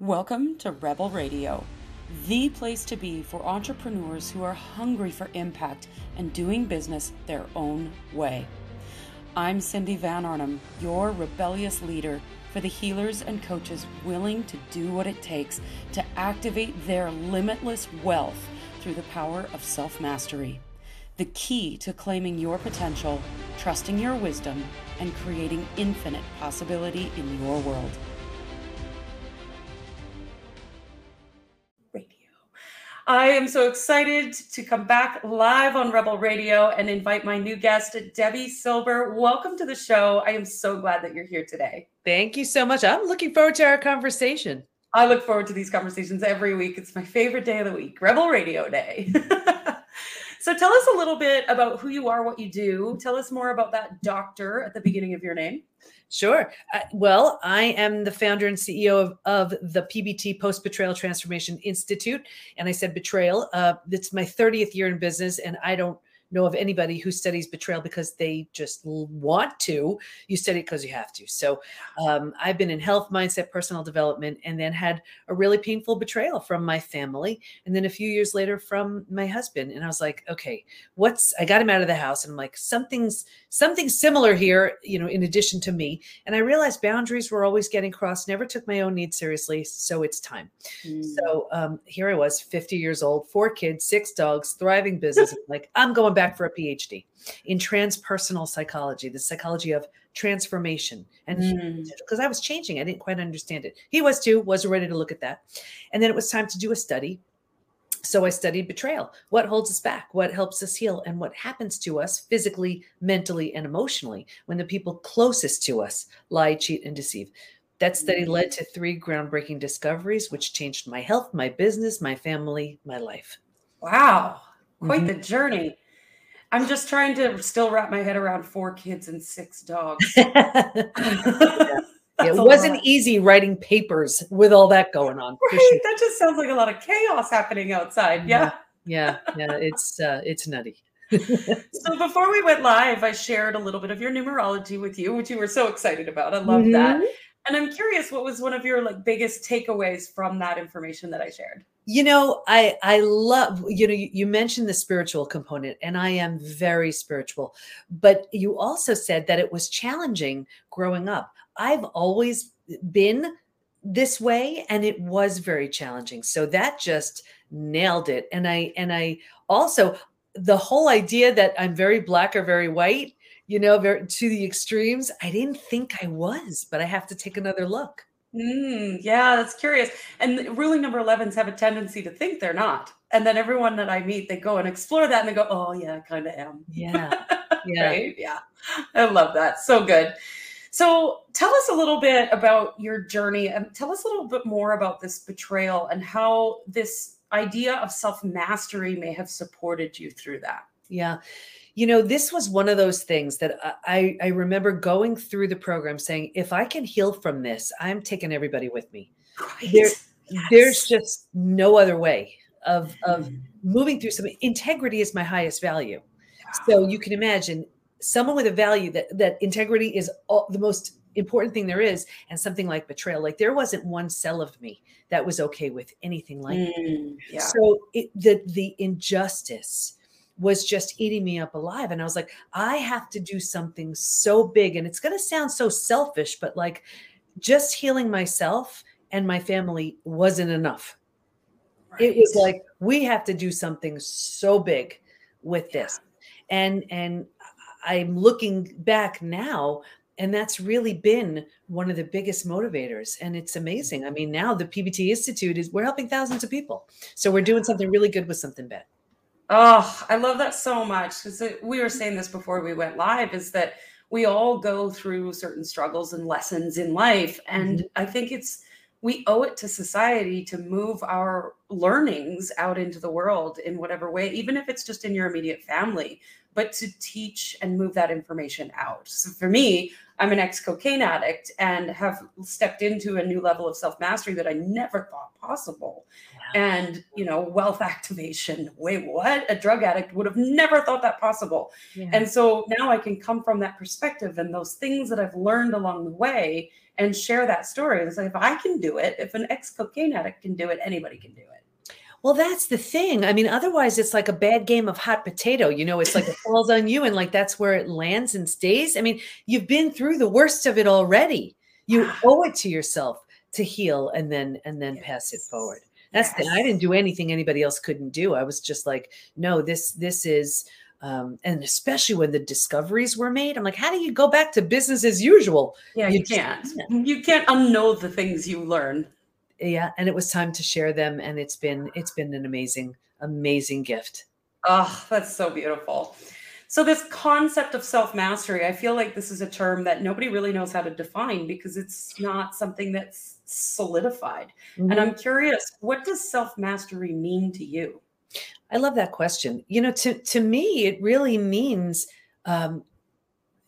Welcome to Rebel Radio, the place to be for entrepreneurs who are hungry for impact and doing business their own way. I'm Cindy Van Arnhem, your rebellious leader for the healers and coaches willing to do what it takes to activate their limitless wealth through the power of self mastery. The key to claiming your potential, trusting your wisdom, and creating infinite possibility in your world. I am so excited to come back live on Rebel Radio and invite my new guest, Debi Silber. Welcome to the show. I am so glad that you're here today. Thank you so much. I'm looking forward to our conversation. I look forward to these conversations every week. It's my favorite day of the week, Rebel Radio Day. so tell us a little bit about who you are, what you do. Tell us more about that doctor at the beginning of your name. Sure. Uh, well, I am the founder and CEO of, of the PBT Post Betrayal Transformation Institute. And I said betrayal. Uh, it's my 30th year in business, and I don't know of anybody who studies betrayal because they just want to. You study it because you have to. So um, I've been in health, mindset, personal development, and then had a really painful betrayal from my family. And then a few years later from my husband. And I was like, okay, what's, I got him out of the house and I'm like, something's, something similar here, you know, in addition to me. And I realized boundaries were always getting crossed, never took my own needs seriously. So it's time. Mm. So um, here I was, 50 years old, four kids, six dogs, thriving business. like, I'm going back for a PhD in transpersonal psychology, the psychology of transformation. And because mm. I was changing, I didn't quite understand it. He was too, was ready to look at that. And then it was time to do a study. So I studied betrayal. What holds us back? What helps us heal? And what happens to us physically, mentally, and emotionally when the people closest to us lie, cheat, and deceive? That study mm. led to three groundbreaking discoveries, which changed my health, my business, my family, my life. Wow. Quite mm-hmm. the journey. I'm just trying to still wrap my head around four kids and six dogs. yeah. it wasn't lot. easy writing papers with all that going on. Right? Sure. That just sounds like a lot of chaos happening outside. Yeah. Yeah. Yeah. yeah. It's uh, it's nutty. so before we went live, I shared a little bit of your numerology with you, which you were so excited about. I love mm-hmm. that. And I'm curious, what was one of your like biggest takeaways from that information that I shared? You know, I I love you know you, you, mentioned the spiritual component, and I am very spiritual. But you also said that it was challenging growing up. I've always been this way, and it was very challenging. So that just nailed it. And I and I also the whole idea that I'm very black or very white you know, very to the extremes. I didn't think I was, but I have to take another look. Mm, yeah, that's curious. And ruling number 11s have a tendency to think they're not. And then everyone that I meet, they go and explore that and they go, oh, yeah, I kind of am. Yeah. Yeah. right? Yeah. I love that. So good. So tell us a little bit about your journey and tell us a little bit more about this betrayal and how this idea of self mastery may have supported you through that. Yeah you know this was one of those things that i i remember going through the program saying if i can heal from this i'm taking everybody with me right. there, yes. there's just no other way of of mm. moving through something integrity is my highest value so you can imagine someone with a value that that integrity is all, the most important thing there is and something like betrayal like there wasn't one cell of me that was okay with anything like mm, yeah. so it, the the injustice was just eating me up alive. And I was like, I have to do something so big. And it's going to sound so selfish, but like just healing myself and my family wasn't enough. Right. It was like, we have to do something so big with this. And, and, I'm looking back now and that's really been one of the biggest motivators and it's amazing i mean now the pbt institute is we're helping thousands of people so we're doing something really good with something bad Oh, I love that so much because we were saying this before we went live is that we all go through certain struggles and lessons in life. And mm-hmm. I think it's, we owe it to society to move our learnings out into the world in whatever way, even if it's just in your immediate family, but to teach and move that information out. So for me, I'm an ex cocaine addict and have stepped into a new level of self mastery that I never thought possible and you know wealth activation wait what a drug addict would have never thought that possible yeah. and so now i can come from that perspective and those things that i've learned along the way and share that story. It's like if I can do it, if an ex cocaine addict can do it, anybody can do it. Well, that's the thing. I mean, otherwise, it's like a bad game of hot potato. You know, it's like it falls on you and like that's where it lands and stays. I mean, you've been through the worst of it already. You owe it to yourself to heal and then and then yes. pass it forward. That's yes. the, I didn't do anything anybody else couldn't do. I was just like, no, this this is um, and especially when the discoveries were made, I'm like, how do you go back to business as usual? Yeah, you, you can't. can't. You can't unknow the things you learn. Yeah, and it was time to share them, and it's been it's been an amazing, amazing gift. Oh, that's so beautiful. So this concept of self mastery, I feel like this is a term that nobody really knows how to define because it's not something that's solidified. Mm-hmm. And I'm curious, what does self mastery mean to you? I love that question. You know, to to me, it really means um,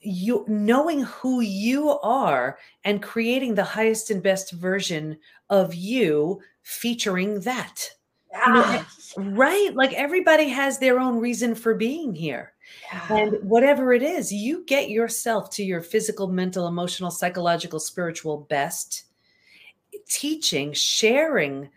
you knowing who you are and creating the highest and best version of you, featuring that. Yeah. You know, right? Like everybody has their own reason for being here. Yeah. And whatever it is, you get yourself to your physical, mental, emotional, psychological, spiritual best, teaching, sharing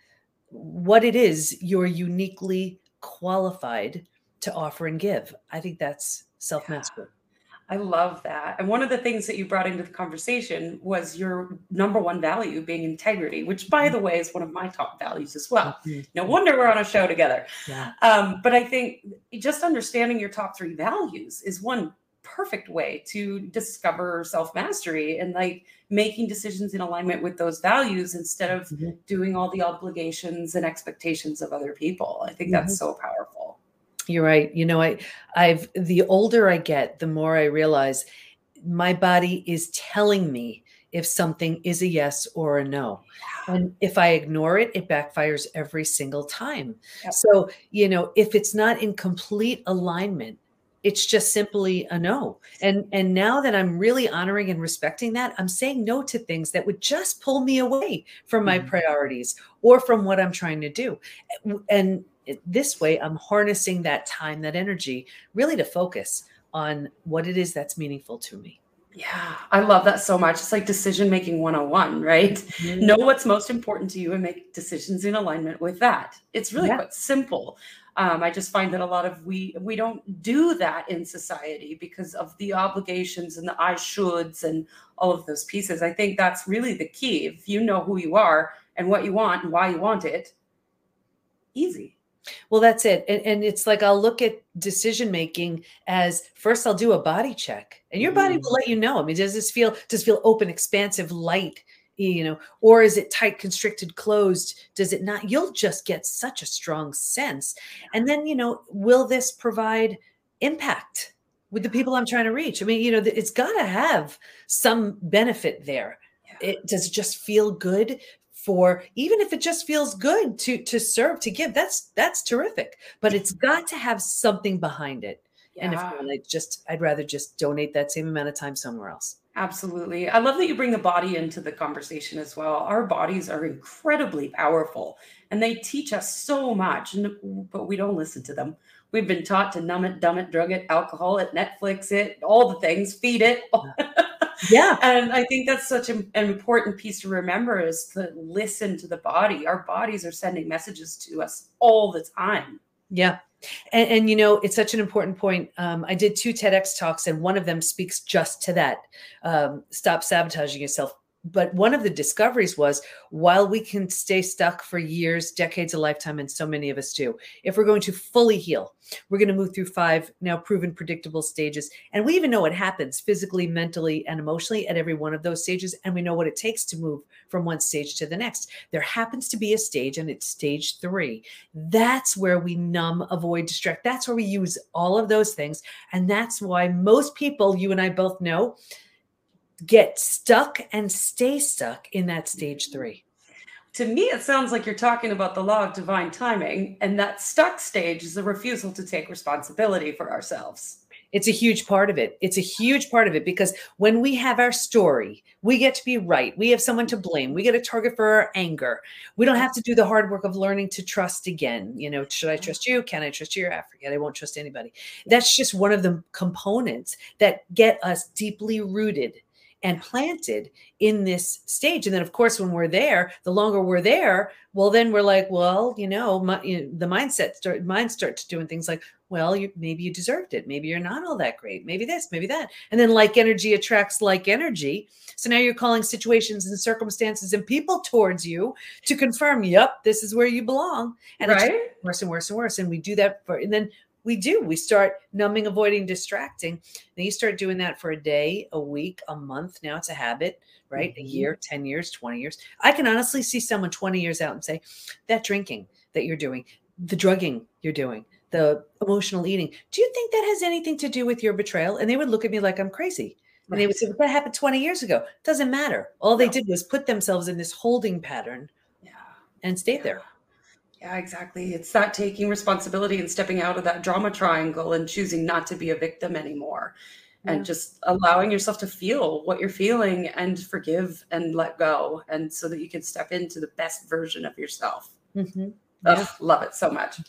what it is you're uniquely qualified to offer and give. I think that's self mastery. Yeah. I love that. And one of the things that you brought into the conversation was your number one value being integrity, which, by the way, is one of my top values as well. Mm-hmm. No wonder we're on a show together. Yeah. Um, but I think just understanding your top three values is one perfect way to discover self mastery and like making decisions in alignment with those values instead of mm-hmm. doing all the obligations and expectations of other people. I think mm-hmm. that's so powerful. You're right. You know, I I've the older I get, the more I realize my body is telling me if something is a yes or a no. And if I ignore it, it backfires every single time. Yep. So, you know, if it's not in complete alignment it's just simply a no and and now that i'm really honoring and respecting that i'm saying no to things that would just pull me away from my mm-hmm. priorities or from what i'm trying to do and this way i'm harnessing that time that energy really to focus on what it is that's meaningful to me yeah, I love that so much. It's like decision making 101, right? Mm-hmm. Know what's most important to you and make decisions in alignment with that. It's really yeah. quite simple. Um, I just find that a lot of we we don't do that in society because of the obligations and the I shoulds and all of those pieces. I think that's really the key. If you know who you are and what you want and why you want it, easy. Well, that's it. And, and it's like I'll look at decision making as first I'll do a body check and your body mm. will let you know. I mean, does this feel does feel open, expansive, light? you know or is it tight constricted closed does it not you'll just get such a strong sense and then you know will this provide impact with the people i'm trying to reach i mean you know it's got to have some benefit there it does it just feel good for even if it just feels good to to serve to give that's that's terrific but it's got to have something behind it yeah. and if I just i'd rather just donate that same amount of time somewhere else Absolutely. I love that you bring the body into the conversation as well. Our bodies are incredibly powerful and they teach us so much, but we don't listen to them. We've been taught to numb it, dumb it, drug it, alcohol it, Netflix it, all the things, feed it. yeah. and I think that's such an important piece to remember is to listen to the body. Our bodies are sending messages to us all the time. Yeah. And, and, you know, it's such an important point. Um, I did two TEDx talks, and one of them speaks just to that. Um, stop sabotaging yourself but one of the discoveries was while we can stay stuck for years, decades, a lifetime, and so many of us do, if we're going to fully heal, we're going to move through five now proven predictable stages. And we even know what happens physically, mentally, and emotionally at every one of those stages. And we know what it takes to move from one stage to the next. There happens to be a stage, and it's stage three. That's where we numb, avoid, distract. That's where we use all of those things. And that's why most people, you and I both know, get stuck and stay stuck in that stage mm-hmm. three? To me, it sounds like you're talking about the law of divine timing, and that stuck stage is a refusal to take responsibility for ourselves. It's a huge part of it. It's a huge part of it because when we have our story, we get to be right. We have someone to blame. We get a target for our anger. We don't have to do the hard work of learning to trust again. You know, should I trust you? Can I trust you? I forget. I won't trust anybody. That's just one of the components that get us deeply rooted and planted in this stage. And then, of course, when we're there, the longer we're there, well, then we're like, well, you know, my, you know the mindset start mind starts doing things like, well, you, maybe you deserved it. Maybe you're not all that great. Maybe this, maybe that. And then like energy attracts like energy. So now you're calling situations and circumstances and people towards you to confirm, yep, this is where you belong. And right? it's worse and worse and worse. And we do that for, and then we do. We start numbing, avoiding, distracting. Then you start doing that for a day, a week, a month. Now it's a habit, right? Mm-hmm. A year, 10 years, 20 years. I can honestly see someone 20 years out and say, that drinking that you're doing, the drugging you're doing, the emotional eating, do you think that has anything to do with your betrayal? And they would look at me like I'm crazy. And they would say, that happened 20 years ago. Doesn't matter. All they did was put themselves in this holding pattern yeah. and stayed yeah. there. Yeah, exactly. It's that taking responsibility and stepping out of that drama triangle and choosing not to be a victim anymore yeah. and just allowing yourself to feel what you're feeling and forgive and let go. And so that you can step into the best version of yourself. Mm-hmm. Yeah. Ugh, love it so much.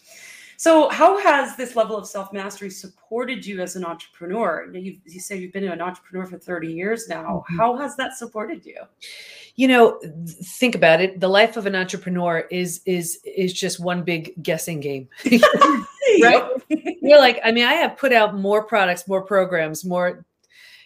So, how has this level of self mastery supported you as an entrepreneur? You, you say you've been an entrepreneur for 30 years now. Mm-hmm. How has that supported you? You know, think about it. The life of an entrepreneur is is is just one big guessing game. right? You're like, I mean, I have put out more products, more programs, more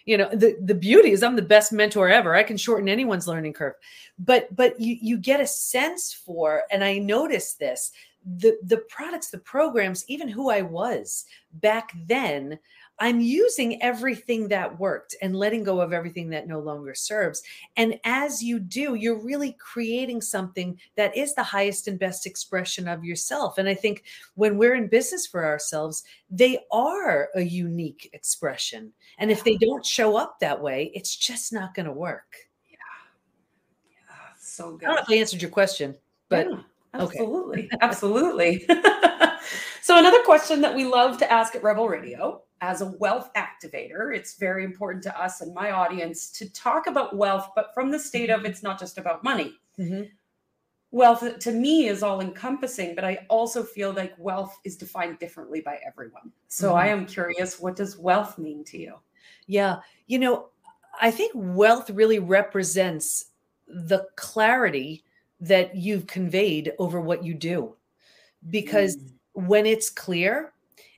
you know the the beauty is i'm the best mentor ever i can shorten anyone's learning curve but but you you get a sense for and i notice this the the products the programs even who i was back then i'm using everything that worked and letting go of everything that no longer serves. And as you do you're really creating something that is the highest and best expression of yourself. And i think when we're in business for ourselves they are a unique expression. And if they don't show up that way it's just not going to work. Yeah. Yeah. So good i don't know if i answered your question but yeah. Absolutely. Okay. Absolutely. so, another question that we love to ask at Rebel Radio as a wealth activator, it's very important to us and my audience to talk about wealth, but from the state of it's not just about money. Mm-hmm. Wealth to me is all encompassing, but I also feel like wealth is defined differently by everyone. So, mm-hmm. I am curious what does wealth mean to you? Yeah. You know, I think wealth really represents the clarity that you've conveyed over what you do. Because mm. when it's clear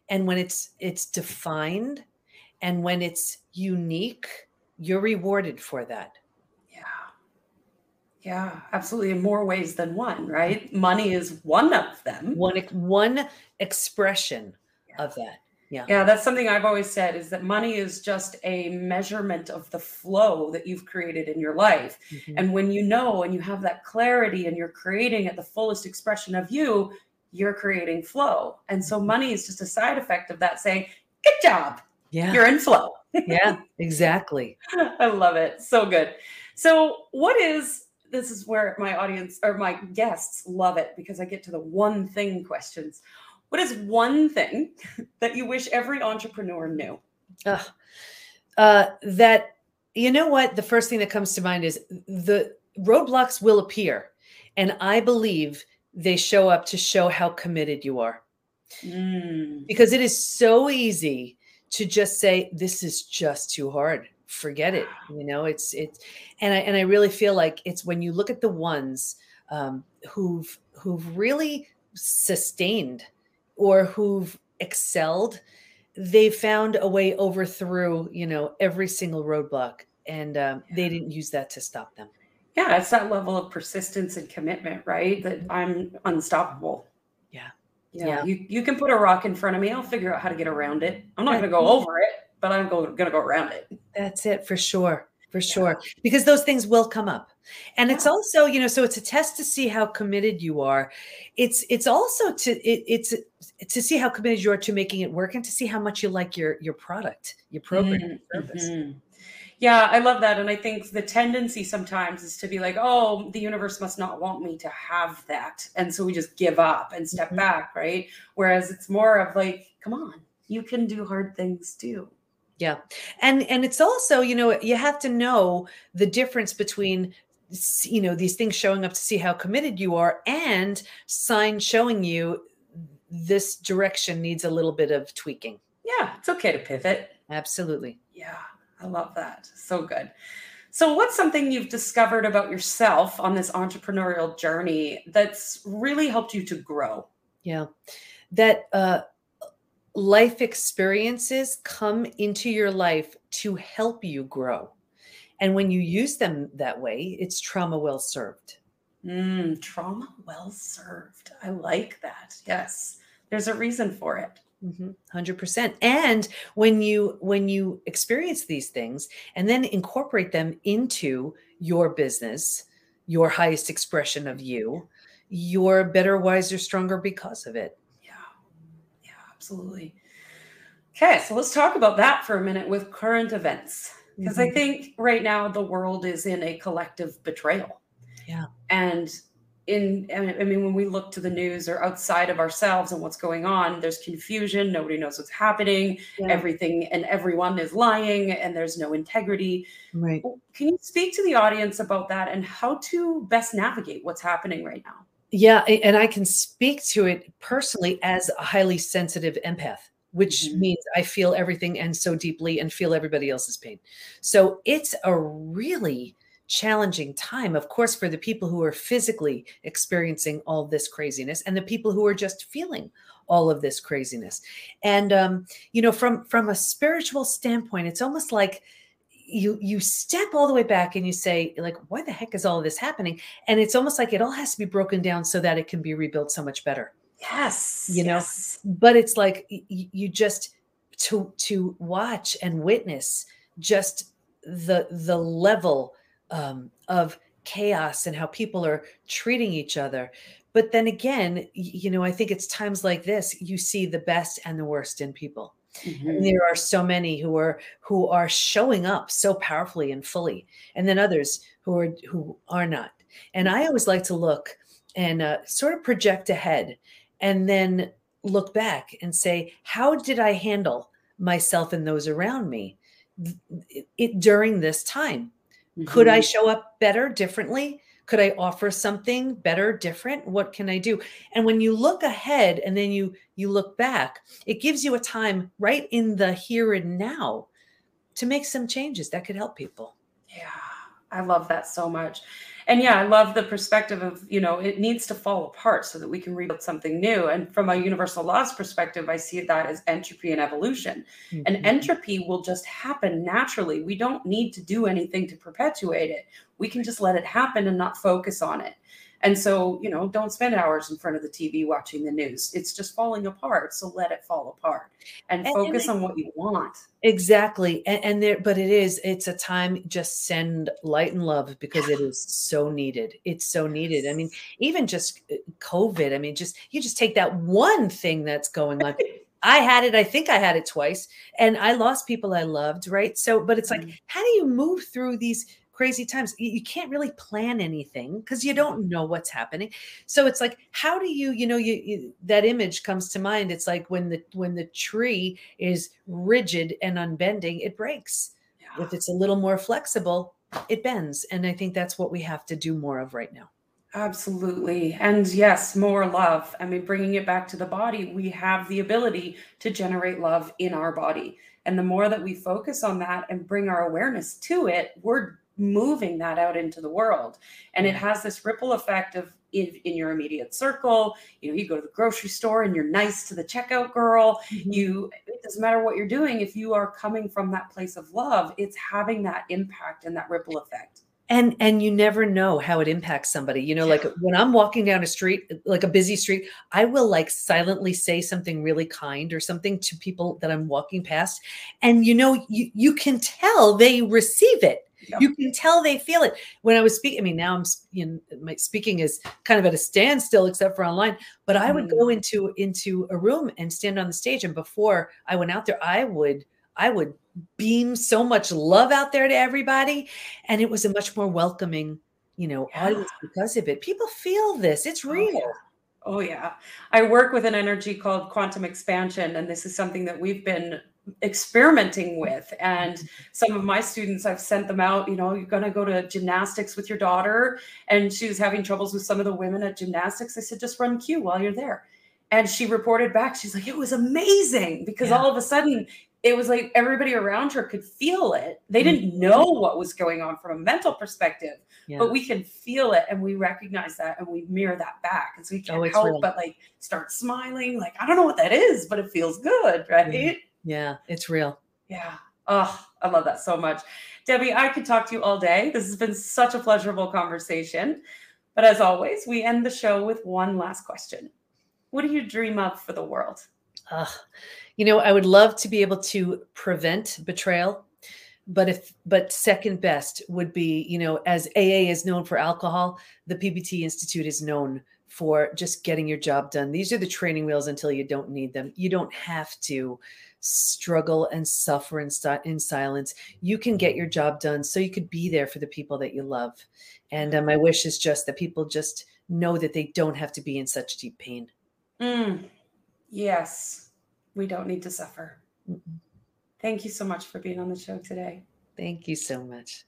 and when it's it's defined and when it's unique you're rewarded for that. Yeah. Yeah absolutely in more ways than one right? Money is one of them. One one expression yeah. of that yeah. Yeah, that's something I've always said is that money is just a measurement of the flow that you've created in your life. Mm-hmm. And when you know and you have that clarity and you're creating at the fullest expression of you, you're creating flow. And so mm-hmm. money is just a side effect of that saying, "Good job. Yeah. You're in flow." yeah, exactly. I love it. So good. So, what is this is where my audience or my guests love it because I get to the one thing questions. What is one thing that you wish every entrepreneur knew? Uh, uh, that, you know what? The first thing that comes to mind is the roadblocks will appear. And I believe they show up to show how committed you are. Mm. Because it is so easy to just say, this is just too hard. Forget it. You know, it's, it's, and I, and I really feel like it's when you look at the ones um, who've, who've really sustained or who've excelled, they found a way over through, you know, every single roadblock. And um, yeah. they didn't use that to stop them. Yeah, it's that level of persistence and commitment, right? That I'm unstoppable. Yeah. Yeah. yeah. You, you can put a rock in front of me. I'll figure out how to get around it. I'm not going to go over it, but I'm going to go around it. That's it for sure for sure because those things will come up and yeah. it's also you know so it's a test to see how committed you are it's it's also to it, it's to see how committed you are to making it work and to see how much you like your your product your program mm-hmm. mm-hmm. yeah i love that and i think the tendency sometimes is to be like oh the universe must not want me to have that and so we just give up and step mm-hmm. back right whereas it's more of like come on you can do hard things too yeah. And and it's also, you know, you have to know the difference between you know these things showing up to see how committed you are and signs showing you this direction needs a little bit of tweaking. Yeah, it's okay to pivot. Absolutely. Yeah, I love that. So good. So, what's something you've discovered about yourself on this entrepreneurial journey that's really helped you to grow? Yeah, that uh, life experiences come into your life to help you grow. And when you use them that way, it's trauma well served. Mm, trauma well served. I like that. Yes. There's a reason for it. Mm-hmm. 100% and when you when you experience these things and then incorporate them into your business your highest expression of you you're better wiser stronger because of it absolutely. Okay so let's talk about that for a minute with current events because mm-hmm. i think right now the world is in a collective betrayal. Yeah. And in i mean when we look to the news or outside of ourselves and what's going on there's confusion nobody knows what's happening yeah. everything and everyone is lying and there's no integrity. Right. Can you speak to the audience about that and how to best navigate what's happening right now yeah and i can speak to it personally as a highly sensitive empath which mm-hmm. means I feel everything and so deeply and feel everybody else's pain. So it's a really challenging time, of course, for the people who are physically experiencing all this craziness and the people who are just feeling all of this craziness. And um, you know, from from a spiritual standpoint, it's almost like you you step all the way back and you say like why the heck is all of this happening and it's almost like it all has to be broken down so that it can be rebuilt so much better yes you know yes. but it's like you, you just to to watch and witness just the the level um, of chaos and how people are treating each other. But then again, you know, I think it's times like this you see the best and the worst in people. Mm-hmm. And there are so many who are who are showing up so powerfully and fully, and then others who are who are not. And I always like to look and uh, sort of project ahead, and then look back and say, how did I handle myself and those around me it, it, during this time? Mm-hmm. Could I mm-hmm. show up better, differently? Could I offer something better, different? What can I do? And when you look ahead and then you you look back, it gives you a time right in the here and now to make some changes that could help people. Yeah. I love that so much and yeah, I love the perspective of, you know, it needs to fall apart so that we can rebuild something new. And from a universal laws perspective, I see that as entropy and evolution. Mm-hmm. And entropy will just happen naturally. We don't need to do anything to perpetuate it. We can just let it happen and not focus on it. And so, you know, don't spend hours in front of the TV watching the news. It's just falling apart. So let it fall apart and, and focus and on what you want. Exactly. And, and, there, but it is, it's a time just send light and love because it is so needed. It's so needed. I mean, even just uh, COVID, I mean, just, you just take that one thing that's going on. I had it, I think I had it twice, and I lost people I loved, right? So, but it's like, mm-hmm. how do you move through these crazy times you, can't really plan anything because you don't know what's happening so it's like how do you you know you, you, that image comes to mind it's like when the when the tree is rigid and unbending it breaks yeah. if it's a little more flexible it bends and i think that's what we have to do more of right now Absolutely. And yes, more love. I mean, bringing it back to the body, we have the ability to generate love in our body. And the more that we focus on that and bring our awareness to it, we're moving that out into the world. And it has this ripple effect of in, in your immediate circle you know you go to the grocery store and you're nice to the checkout girl. Mm-hmm. you it doesn't matter what you're doing if you are coming from that place of love it's having that impact and that ripple effect. And and you never know how it impacts somebody. You know like when i'm walking down a street like a busy street i will like silently say something really kind or something to people that i'm walking past. And you know you you can tell they receive it. You can tell they feel it. When I was speaking, I mean, now I'm you know, my speaking is kind of at a standstill except for online. But I would mm. go into into a room and stand on the stage, and before I went out there, I would I would beam so much love out there to everybody, and it was a much more welcoming, you know, yeah. audience because of it. People feel this; it's real. Oh, yeah. Oh, yeah. I work with an energy called quantum expansion, and this is something that we've been experimenting with and some of my students i've sent them out you know you're going to go to gymnastics with your daughter and she was having troubles with some of the women at gymnastics i said just run q while you're there and she reported back she's like it was amazing because yeah. all of a sudden it was like everybody around her could feel it. They mm-hmm. didn't know what was going on from a mental perspective, Yeah. but we can feel it and we recognize that and we mirror that back. And so we Oh, can't it's help real. but like start smiling. Like, I don't know what that is, but it feels good, right? yeah, it's real. Yeah. Oh, I love that so much. Debi, I could talk to you all day. This has been such a pleasurable conversation. But as always, we end the show with one last question. What do you dream of for the world? Ugh. You know, I would love to be able to prevent betrayal, but if but second best would be, you know, as AA is known for alcohol, the PBT Institute is known for just getting your job done. These are the training wheels until you don't need them. You don't have to struggle and suffer in, in silence. You can get your job done so you could be there for the people that you love. And uh, my wish is just that people just know that they don't have to be in such deep pain. Mm, yes, we don't need to suffer. Mm-mm. Thank you so much for being on the show today. Thank you so much.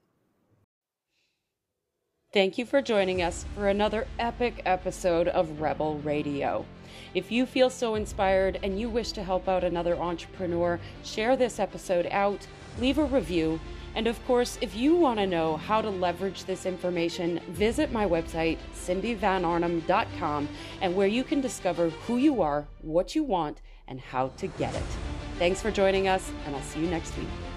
Thank you for joining us for another epic episode of Rebel Radio. If you feel so inspired and you wish to help out another entrepreneur, share this episode out, leave a review, and of course, if you want to know how to leverage this information, visit my website, cindyvanarnum.com, and where you can discover who you are, what you want, and how to get it. Thanks for joining us, and I'll see you next week.